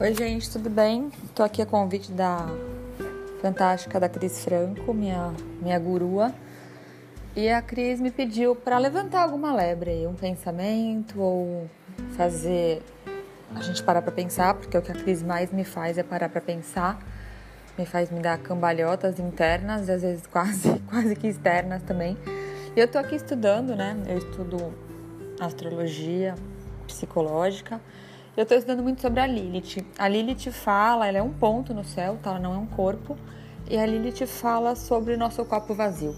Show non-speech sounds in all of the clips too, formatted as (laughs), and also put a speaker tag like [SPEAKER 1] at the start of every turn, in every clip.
[SPEAKER 1] Oi, gente, tudo bem? Tô aqui a convite da fantástica da Cris Franco, minha, minha gurua. E a Cris me pediu para levantar alguma lebre, um pensamento ou fazer a gente parar para pensar, porque o que a Cris mais me faz é parar para pensar. Me faz me dar cambalhotas internas às vezes (laughs) quase, quase que externas também. E eu tô aqui estudando, né? Eu estudo astrologia psicológica. Eu estou estudando muito sobre a Lilith. A Lilith fala, ela é um ponto no céu, tá? ela não é um corpo. E a Lilith fala sobre o nosso copo vazio,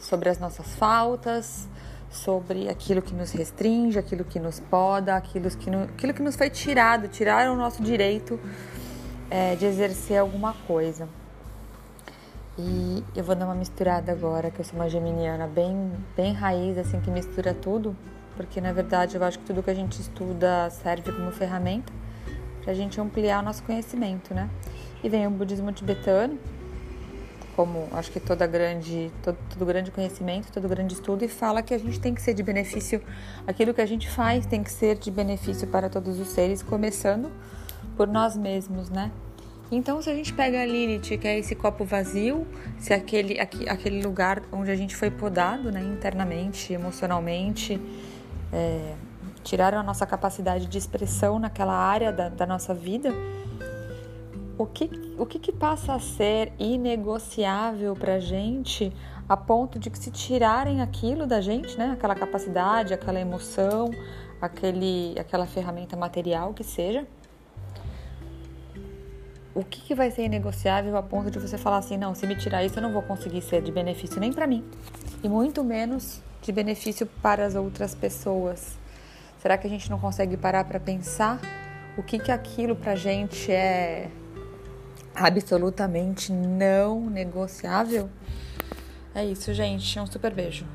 [SPEAKER 1] sobre as nossas faltas, sobre aquilo que nos restringe, aquilo que nos poda, aquilo que, no, aquilo que nos foi tirado, tiraram o nosso direito é, de exercer alguma coisa. E eu vou dar uma misturada agora, que eu sou uma geminiana bem, bem raiz, assim, que mistura tudo, porque na verdade eu acho que tudo que a gente estuda serve como ferramenta para a gente ampliar o nosso conhecimento, né? E vem o budismo tibetano, como acho que toda grande, todo, todo, grande conhecimento, todo grande estudo, e fala que a gente tem que ser de benefício, aquilo que a gente faz tem que ser de benefício para todos os seres, começando por nós mesmos, né? Então, se a gente pega a Lilith, que é esse copo vazio, se é aquele, aquele lugar onde a gente foi podado, né, internamente, emocionalmente, é, tiraram a nossa capacidade de expressão naquela área da, da nossa vida, o que, o que, que passa a ser inegociável para a gente a ponto de que se tirarem aquilo da gente, né, aquela capacidade, aquela emoção, aquele, aquela ferramenta material que seja, o que, que vai ser inegociável a ponto de você falar assim, não, se me tirar isso eu não vou conseguir ser de benefício nem para mim e muito menos de benefício para as outras pessoas. Será que a gente não consegue parar para pensar o que que aquilo para a gente é absolutamente não negociável? É isso, gente. Um super beijo.